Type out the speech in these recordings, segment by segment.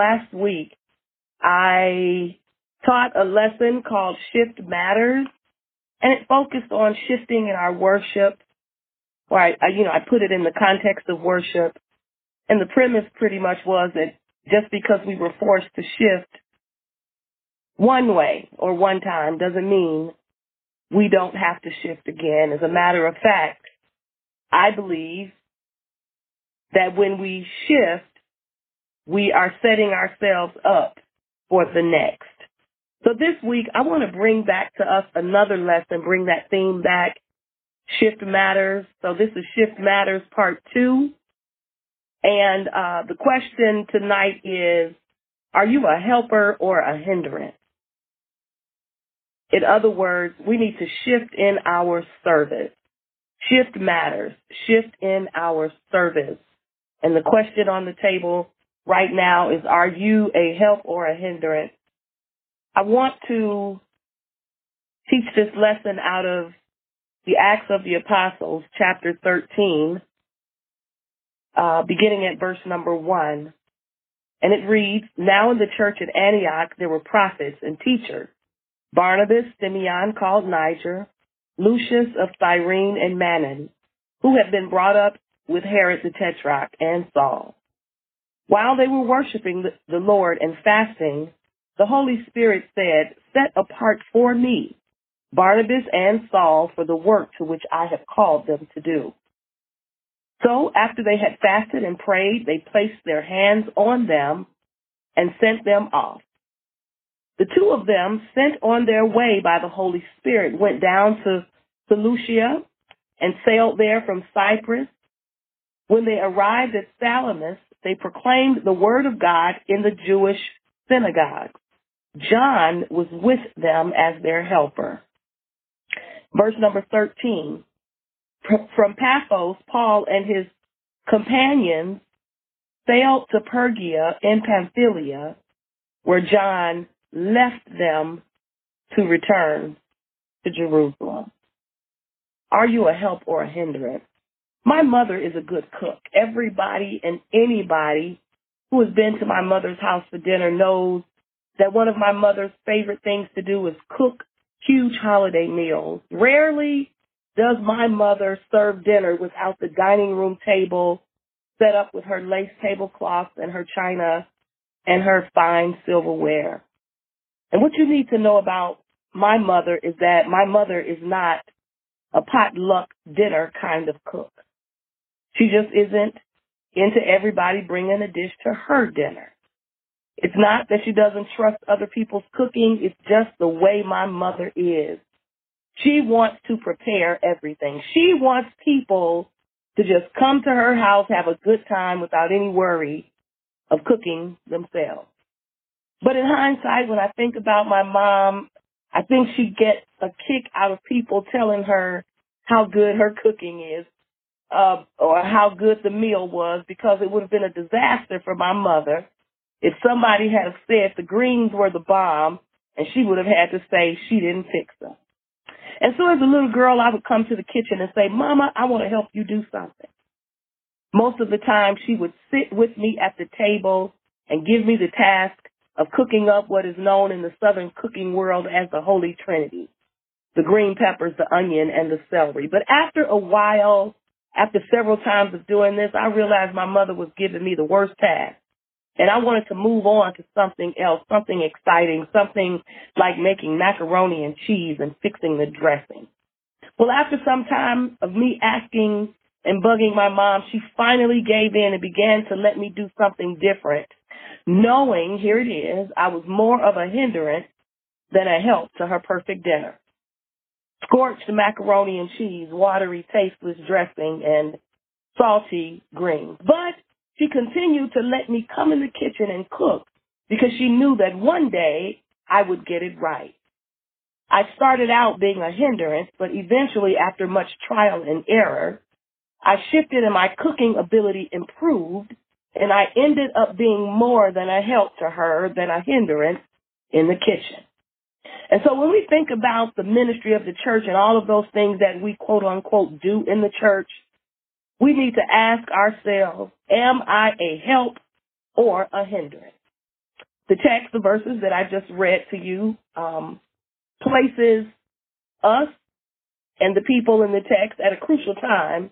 last week I taught a lesson called Shift Matters, and it focused on shifting in our worship. Or I, I, you know, I put it in the context of worship, and the premise pretty much was that just because we were forced to shift one way or one time doesn't mean we don't have to shift again. As a matter of fact, I believe that when we shift, we are setting ourselves up for the next. So this week, I want to bring back to us another lesson, bring that theme back. Shift Matters. So this is Shift Matters Part 2. And uh, the question tonight is, are you a helper or a hindrance? In other words, we need to shift in our service. Shift matters. Shift in our service. And the question on the table right now is, are you a help or a hindrance? I want to teach this lesson out of the Acts of the Apostles, chapter 13, uh, beginning at verse number 1. And it reads, Now in the church at Antioch there were prophets and teachers. Barnabas, Simeon called Niger, Lucius of Cyrene and Manaen, who had been brought up with Herod the Tetrarch and Saul. While they were worshiping the Lord and fasting, the Holy Spirit said, Set apart for me Barnabas and Saul for the work to which I have called them to do. So after they had fasted and prayed, they placed their hands on them and sent them off. The two of them, sent on their way by the Holy Spirit, went down to Seleucia and sailed there from Cyprus. When they arrived at Salamis, they proclaimed the word of God in the Jewish synagogue. John was with them as their helper. Verse number 13. From Paphos, Paul and his companions sailed to Pergia in Pamphylia, where John left them to return to Jerusalem. Are you a help or a hindrance? My mother is a good cook. Everybody and anybody who has been to my mother's house for dinner knows that one of my mother's favorite things to do is cook huge holiday meals. Rarely does my mother serve dinner without the dining room table set up with her lace tablecloths and her china and her fine silverware. And what you need to know about my mother is that my mother is not a potluck dinner kind of cook. She just isn't into everybody bringing a dish to her dinner. It's not that she doesn't trust other people's cooking. It's just the way my mother is. She wants to prepare everything. She wants people to just come to her house, have a good time without any worry of cooking themselves. But in hindsight, when I think about my mom, I think she gets a kick out of people telling her how good her cooking is, uh, or how good the meal was, because it would have been a disaster for my mother if somebody had said the greens were the bomb, and she would have had to say she didn't fix them. And so as a little girl, I would come to the kitchen and say, Mama, I want to help you do something. Most of the time, she would sit with me at the table and give me the task of cooking up what is known in the Southern cooking world as the Holy Trinity the green peppers, the onion, and the celery. But after a while, after several times of doing this, I realized my mother was giving me the worst task. And I wanted to move on to something else, something exciting, something like making macaroni and cheese and fixing the dressing. Well, after some time of me asking and bugging my mom, she finally gave in and began to let me do something different knowing, here it is, I was more of a hindrance than a help to her perfect dinner. Scorched macaroni and cheese, watery, tasteless dressing, and salty greens. But she continued to let me come in the kitchen and cook because she knew that one day I would get it right. I started out being a hindrance, but eventually, after much trial and error, I shifted and my cooking ability improved and I ended up being more than a help to her than a hindrance in the kitchen. And so when we think about the ministry of the church and all of those things that we quote unquote do in the church, we need to ask ourselves, am I a help or a hindrance? The text, the verses that I just read to you, um, places us and the people in the text at a crucial time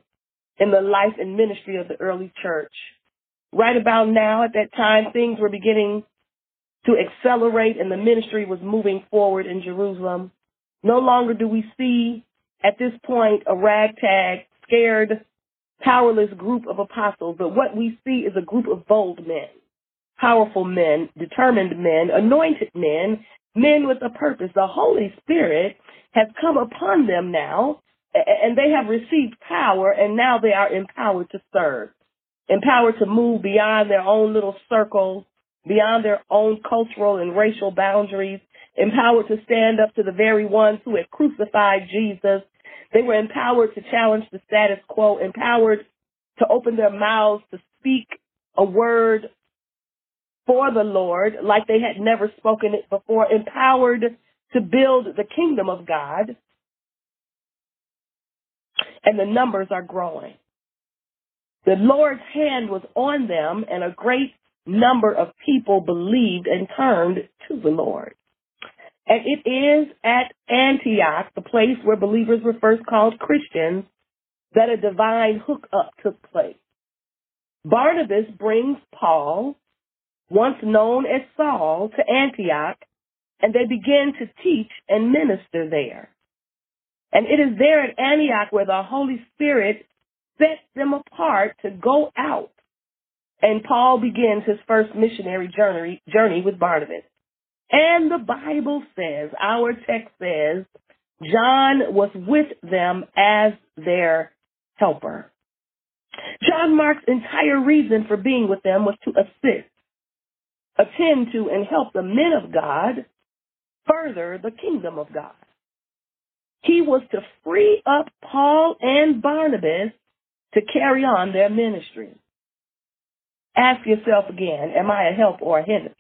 in the life and ministry of the early church. Right about now, at that time, things were beginning to accelerate and the ministry was moving forward in Jerusalem. No longer do we see at this point a ragtag, scared, powerless group of apostles, but what we see is a group of bold men, powerful men, determined men, anointed men, men with a purpose. The Holy Spirit has come upon them now, and they have received power, and now they are empowered to serve, empowered to move beyond their own little circle, beyond their own cultural and racial boundaries, empowered to stand up to the very ones who had crucified Jesus. They were empowered to challenge the status quo, empowered to open their mouths to speak a word for the Lord like they had never spoken it before, empowered to build the kingdom of God. And the numbers are growing. The Lord's hand was on them and a great number of people believed and turned to the Lord. And it is at Antioch, the place where believers were first called Christians, that a divine hookup took place. Barnabas brings Paul once known as Saul, to Antioch, and they begin to teach and minister there. And it is there at Antioch where the Holy Spirit sets them apart to go out. And Paul begins his first missionary journey, journey with Barnabas. And the Bible says, our text says, John was with them as their helper. John Mark's entire reason for being with them was to assist attend to and help the men of God further the kingdom of God. He was to free up Paul and Barnabas to carry on their ministry. Ask yourself again, am I a help or a hindrance?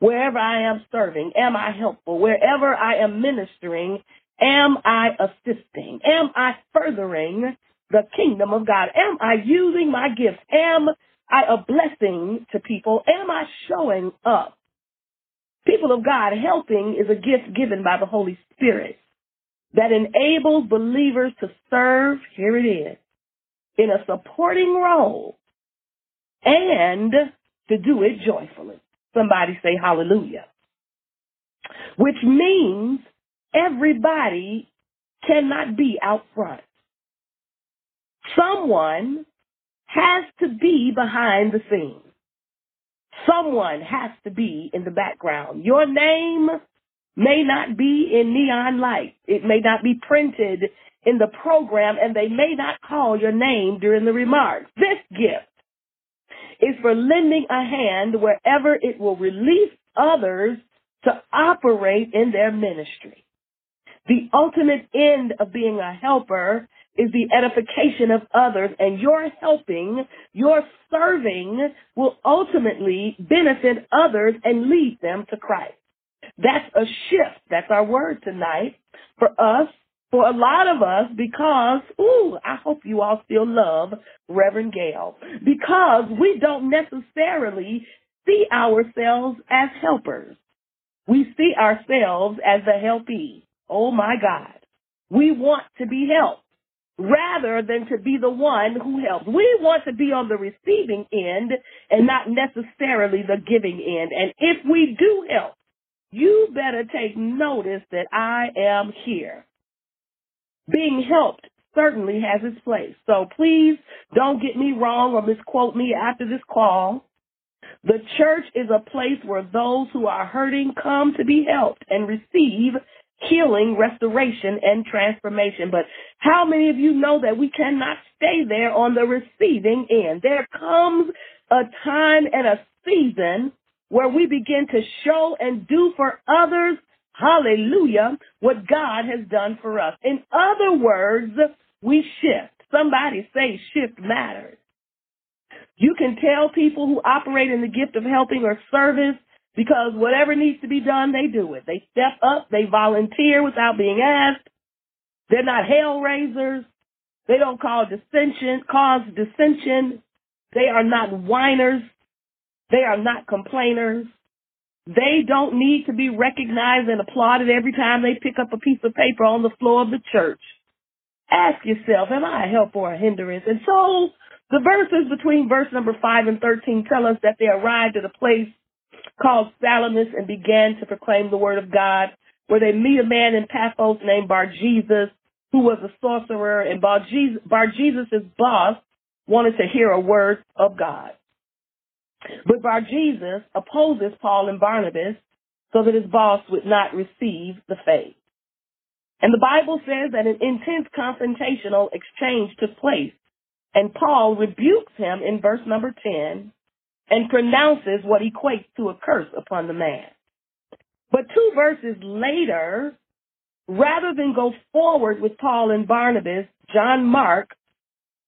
Wherever I am serving, am I helpful? Wherever I am ministering, am I assisting? Am I furthering the kingdom of God? Am I using my gifts? Am I a blessing to people? Am I showing up? People of God, helping is a gift given by the Holy Spirit that enables believers to serve, here it is, in a supporting role and to do it joyfully. Somebody say hallelujah. Which means everybody cannot be out front. Someone has to be behind the scenes. Someone has to be in the background. Your name may not be in neon lights. It may not be printed in the program and they may not call your name during the remarks. This gift is for lending a hand wherever it will release others to operate in their ministry. The ultimate end of being a helper is the edification of others and your helping, your serving will ultimately benefit others and lead them to Christ. That's a shift. That's our word tonight for us, for a lot of us, because, ooh, I hope you all still love Reverend Gail, because we don't necessarily see ourselves as helpers. We see ourselves as the helpee. Oh my God. We want to be helped rather than to be the one who helps. We want to be on the receiving end and not necessarily the giving end. And if we do help, you better take notice that I am here. Being helped certainly has its place. So please don't get me wrong or misquote me after this call. The church is a place where those who are hurting come to be helped and receive healing, restoration, and transformation. But how many of you know that we cannot stay there on the receiving end? There comes a time and a season where we begin to show and do for others, hallelujah, what God has done for us. In other words, we shift. Somebody say shift matters. You can tell people who operate in the gift of helping or service because whatever needs to be done, they do it. They step up, they volunteer without being asked. They're not hell raisers. They don't cause dissension, cause dissension. They are not whiners. They are not complainers. They don't need to be recognized and applauded every time they pick up a piece of paper on the floor of the church. Ask yourself, am I a help or a hindrance? And so the verses between verse number 5 and 13 tell us that they arrived at a place called Salamis and began to proclaim the word of God, where they meet a man in Paphos named Bar Jesus, who was a sorcerer, and Bar Jesus' boss wanted to hear a word of God. But Bar Jesus opposes Paul and Barnabas so that his boss would not receive the faith. And the Bible says that an intense confrontational exchange took place, and Paul rebukes him in verse number 10 and pronounces what equates to a curse upon the man. But two verses later, rather than go forward with Paul and Barnabas, John Mark,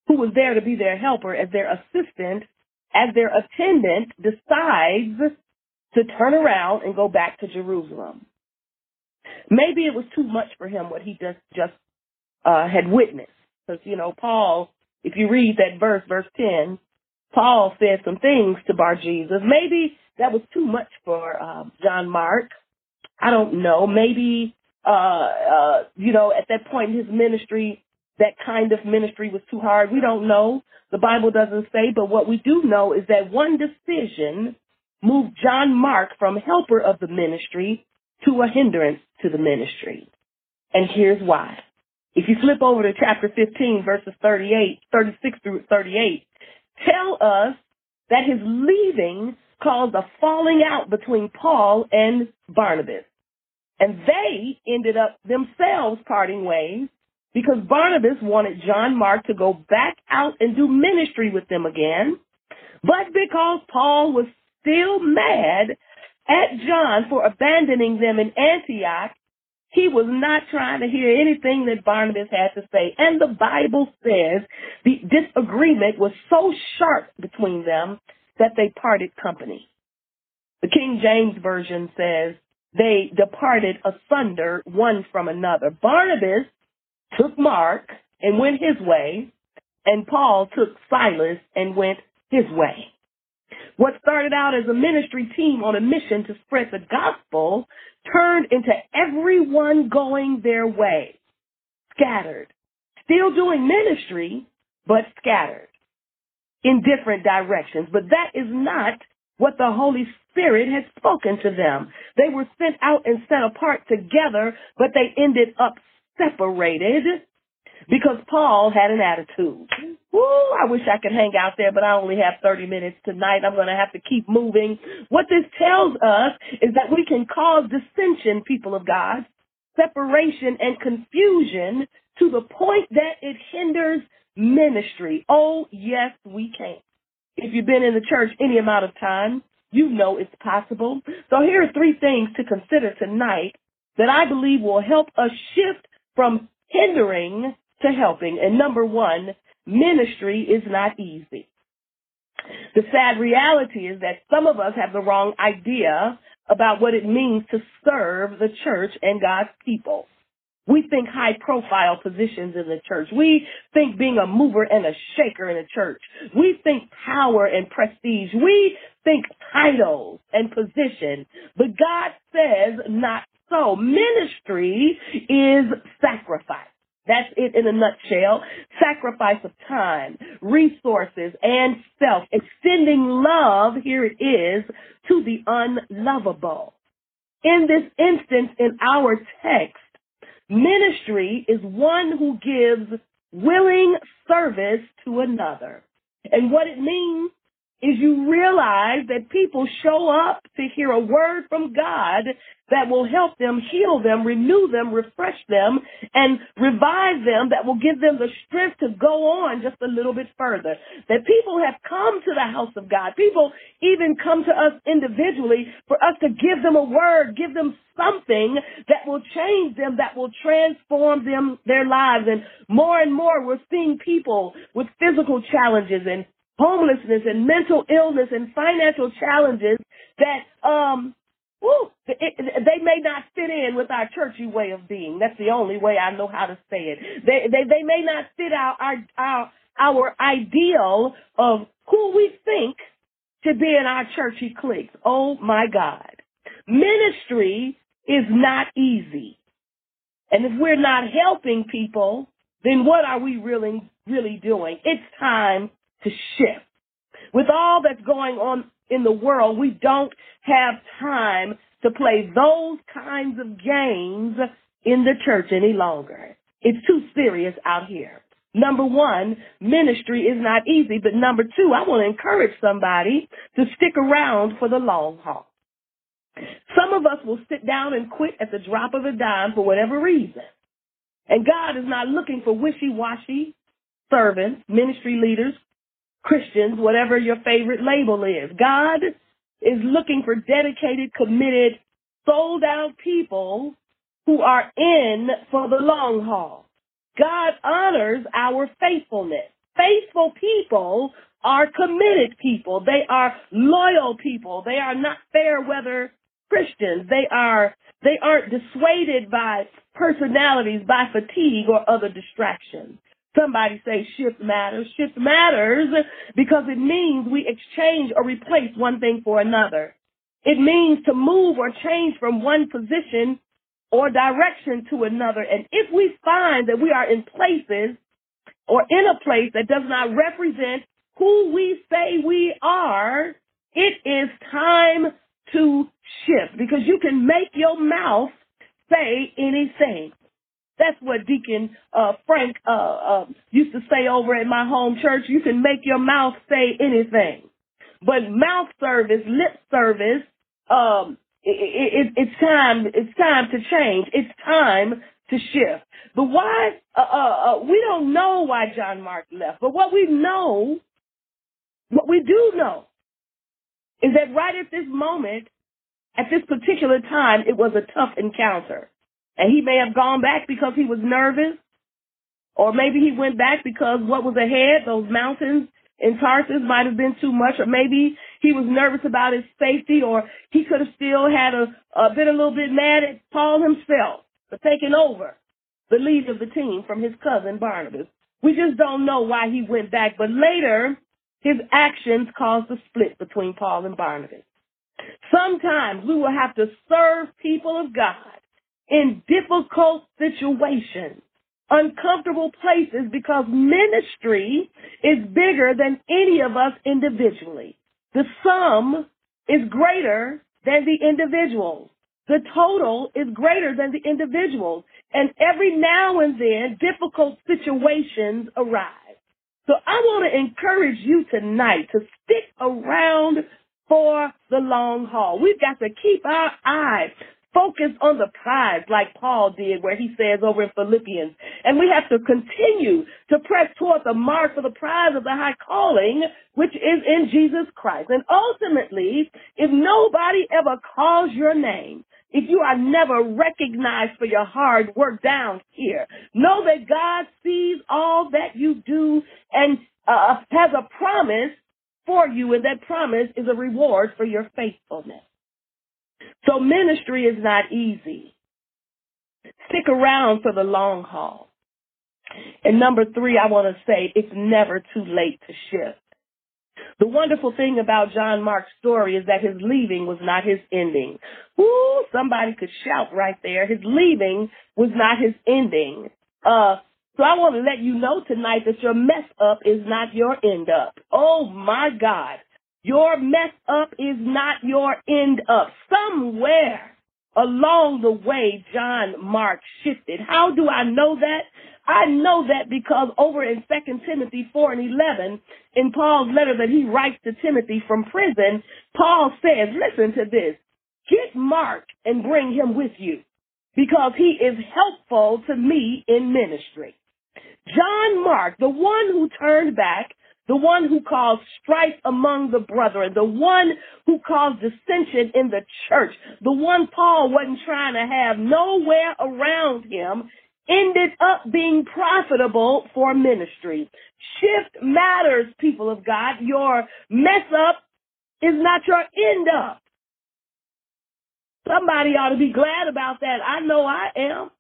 who was there to be their helper as their assistant, as their attendant, decides to turn around and go back to Jerusalem. Maybe it was too much for him what he just just uh, had witnessed, because you know Paul. If you read that verse, verse ten, Paul said some things to Bar Jesus. Maybe that was too much for uh, John Mark. I don't know. Maybe uh, uh, you know at that point in his ministry, that kind of ministry was too hard. We don't know. The Bible doesn't say, but what we do know is that one decision moved John Mark from helper of the ministry to a hindrance to the ministry. And here's why. If you flip over to chapter 15, verses 38, 36 through 38, tell us that his leaving caused a falling out between Paul and Barnabas. And they ended up themselves parting ways because Barnabas wanted John Mark to go back out and do ministry with them again. But because Paul was still mad at John for abandoning them in Antioch, he was not trying to hear anything that Barnabas had to say. And the Bible says the disagreement was so sharp between them that they parted company. The King James Version says they departed asunder one from another. Barnabas took Mark and went his way, and Paul took Silas and went his way. What started out as a ministry team on a mission to spread the gospel turned into everyone going their way, scattered, still doing ministry, but scattered in different directions. But that is not what the Holy Spirit had spoken to them. They were sent out and set apart together, but they ended up separated because Paul had an attitude. Woo, I wish I could hang out there, but I only have 30 minutes tonight. I'm going to have to keep moving. What this tells us is that we can cause dissension, people of God, separation and confusion to the point that it hinders ministry. Oh, yes, we can. If you've been in the church any amount of time, you know it's possible. So here are three things to consider tonight that I believe will help us shift from hindering to helping. And number one, ministry is not easy. The sad reality is that some of us have the wrong idea about what it means to serve the church and God's people. We think high profile positions in the church. We think being a mover and a shaker in a church. We think power and prestige. We think titles and position. But God says not so. Ministry is sacrifice. That's it in a nutshell. Sacrifice of time, resources, and self. Extending love, here it is, to the unlovable. In this instance, in our text, ministry is one who gives willing service to another. And what it means is you realize that people show up to hear a word from God that will help them, heal them, renew them, refresh them, and revive them, that will give them the strength to go on just a little bit further. That people have come to the house of God. People even come to us individually for us to give them a word, give them something that will change them, that will transform them, their lives. And more and more, we're seeing people with physical challenges and homelessness and mental illness and financial challenges that um woo, it, they may not fit in with our churchy way of being. That's the only way I know how to say it. They they, they may not fit our, our our our ideal of who we think to be in our churchy cliques. Oh my God. Ministry is not easy. And if we're not helping people, then what are we really, really doing? It's time to shift. With all that's going on in the world, we don't have time to play those kinds of games in the church any longer. It's too serious out here. Number one, ministry is not easy, but number two, I want to encourage somebody to stick around for the long haul. Some of us will sit down and quit at the drop of a dime for whatever reason. And God is not looking for wishy-washy servants, ministry leaders, Christians, whatever your favorite label is. God is looking for dedicated, committed, sold out people who are in for the long haul. God honors our faithfulness. Faithful people are committed people. They are loyal people. They are not fair weather Christians. They are, they aren't dissuaded by personalities, by fatigue or other distractions. Somebody say shift matters. Shift matters because it means we exchange or replace one thing for another. It means to move or change from one position or direction to another. And if we find that we are in places or in a place that does not represent who we say we are, it is time to shift because you can make your mouth say anything. That's what Deacon uh, Frank uh, uh, used to say over at my home church. You can make your mouth say anything, but mouth service, lip service, um, it, it, it's time. It's time to change. It's time to shift. But why? Uh, uh, uh, we don't know why John Mark left. But what we know, what we do know, is that right at this moment, at this particular time, it was a tough encounter. And he may have gone back because he was nervous, or maybe he went back because what was ahead, those mountains in Tarsus might have been too much, or maybe he was nervous about his safety, or he could have still had a, a been a little bit mad at Paul himself for taking over the lead of the team from his cousin Barnabas. We just don't know why he went back, but later his actions caused a split between Paul and Barnabas. Sometimes we will have to serve people of God in difficult situations, uncomfortable places because ministry is bigger than any of us individually. The sum is greater than the individuals. The total is greater than the individuals. And every now and then, difficult situations arise. So I want to encourage you tonight to stick around for the long haul. We've got to keep our eyes focused on the prize like Paul did where he says over in Philippians. And we have to continue to press toward the mark for the prize of the high calling, which is in Jesus Christ. And ultimately, if nobody ever calls your name, if you are never recognized for your hard work down here, know that God sees all that you do and uh, has a promise for you, and that promise is a reward for your faithfulness. So ministry is not easy. Stick around for the long haul. And number three, I want to say it's never too late to shift. The wonderful thing about John Mark's story is that his leaving was not his ending. Ooh, somebody could shout right there. His leaving was not his ending. Uh, so I want to let you know tonight that your mess up is not your end up. Oh my God. Your mess up is not your end up. Somewhere along the way, John Mark shifted. How do I know that? I know that because over in 2 Timothy 4 and 11, in Paul's letter that he writes to Timothy from prison, Paul says, listen to this, get Mark and bring him with you because he is helpful to me in ministry. John Mark, the one who turned back, the one who caused strife among the brethren, the one who caused dissension in the church, the one Paul wasn't trying to have nowhere around him, ended up being profitable for ministry. Shift matters, people of God. Your mess up is not your end up. Somebody ought to be glad about that. I know I am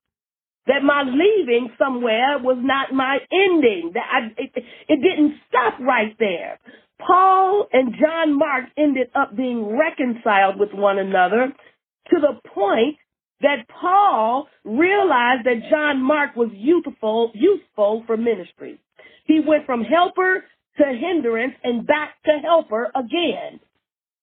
that my leaving somewhere was not my ending. That I, it, it didn't stop right there. Paul and John Mark ended up being reconciled with one another to the point that Paul realized that John Mark was useful, useful for ministry. He went from helper to hindrance and back to helper again.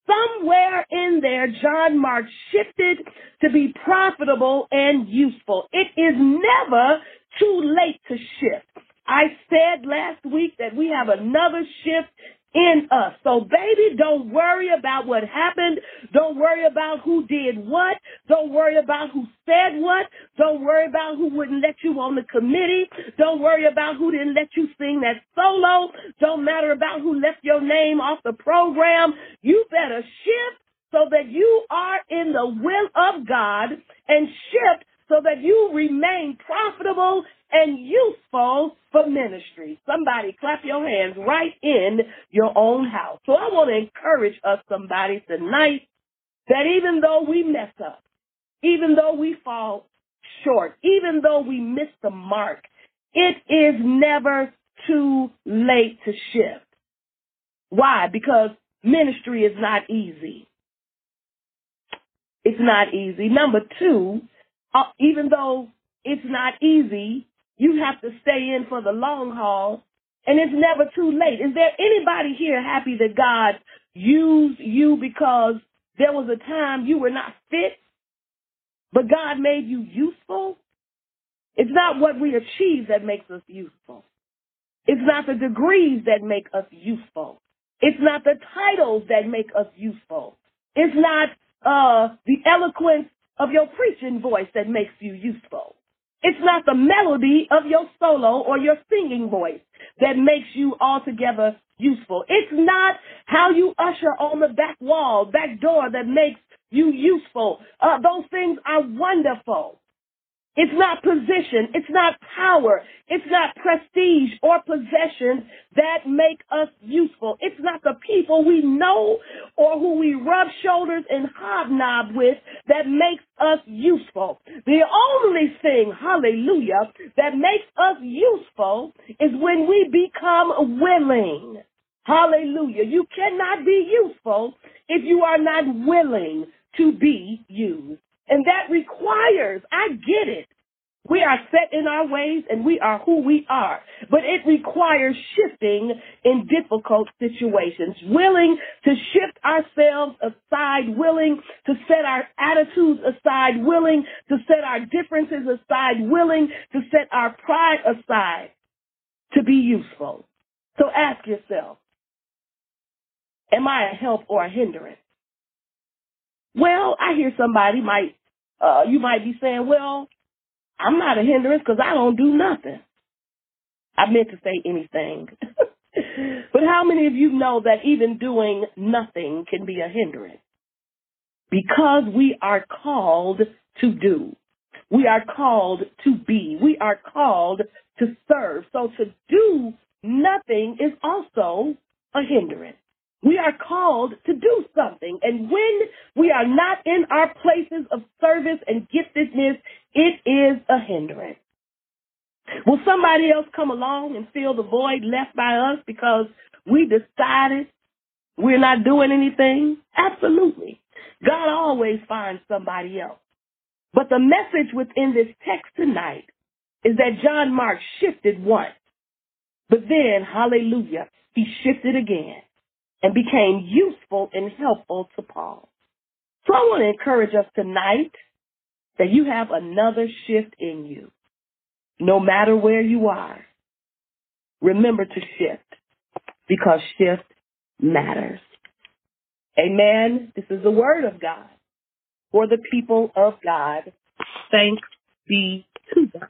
Somewhere in there, John Mark shifted to be profitable and useful. It is never too late to shift. I said last week that we have another shift in us. So baby, don't worry about what happened. Don't worry about who did what. Don't worry about who said what. Don't worry about who wouldn't let you on the committee. Don't worry about who didn't let you sing that solo. Don't matter about who left your name off the program. You better shift so that you are in the will of God and shift so that you remain profitable and useful for ministry. Somebody clap your hands right in your own house. So I want to encourage us somebody tonight that even though we mess up, even though we fall short, even though we miss the mark, it is never too late to shift. Why? Because ministry is not easy. It's not easy. Number two, uh, even though it's not easy, you have to stay in for the long haul, and it's never too late. Is there anybody here happy that God used you because there was a time you were not fit, but God made you useful? It's not what we achieve that makes us useful. It's not the degrees that make us useful. It's not the titles that make us useful. It's not uh, the eloquence of your preaching voice that makes you useful. It's not the melody of your solo or your singing voice that makes you altogether useful. It's not how you usher on the back wall, back door that makes you useful. Uh, those things are wonderful. It's not position. It's not power. It's not prestige or possession that make us useful. It's not the people we know or who we rub shoulders and hobnob with that makes us useful. The only thing, hallelujah, that makes us useful is when we become willing. Hallelujah. You cannot be useful if you are not willing to be used. And that requires, I get it. We are set in our ways and we are who we are. But it requires shifting in difficult situations, willing to shift ourselves aside, willing to set our attitudes aside, willing to set our differences aside, willing to set our pride aside to be useful. So ask yourself, am I a help or a hindrance? Well, I hear somebody might, uh, you might be saying, well, I'm not a hindrance because I don't do nothing. I meant to say anything. but how many of you know that even doing nothing can be a hindrance? Because we are called to do. We are called to be. We are called to serve. So to do nothing is also a hindrance. We are called to do something. And when we are not in our places of service and giftedness, it is a hindrance. Will somebody else come along and fill the void left by us because we decided we're not doing anything? Absolutely. God always finds somebody else. But the message within this text tonight is that John Mark shifted once, but then, hallelujah, he shifted again and became useful and helpful to Paul. So I want to encourage us tonight that you have another shift in you. No matter where you are, remember to shift because shift matters. Amen. This is the word of God for the people of God. Thanks be to God.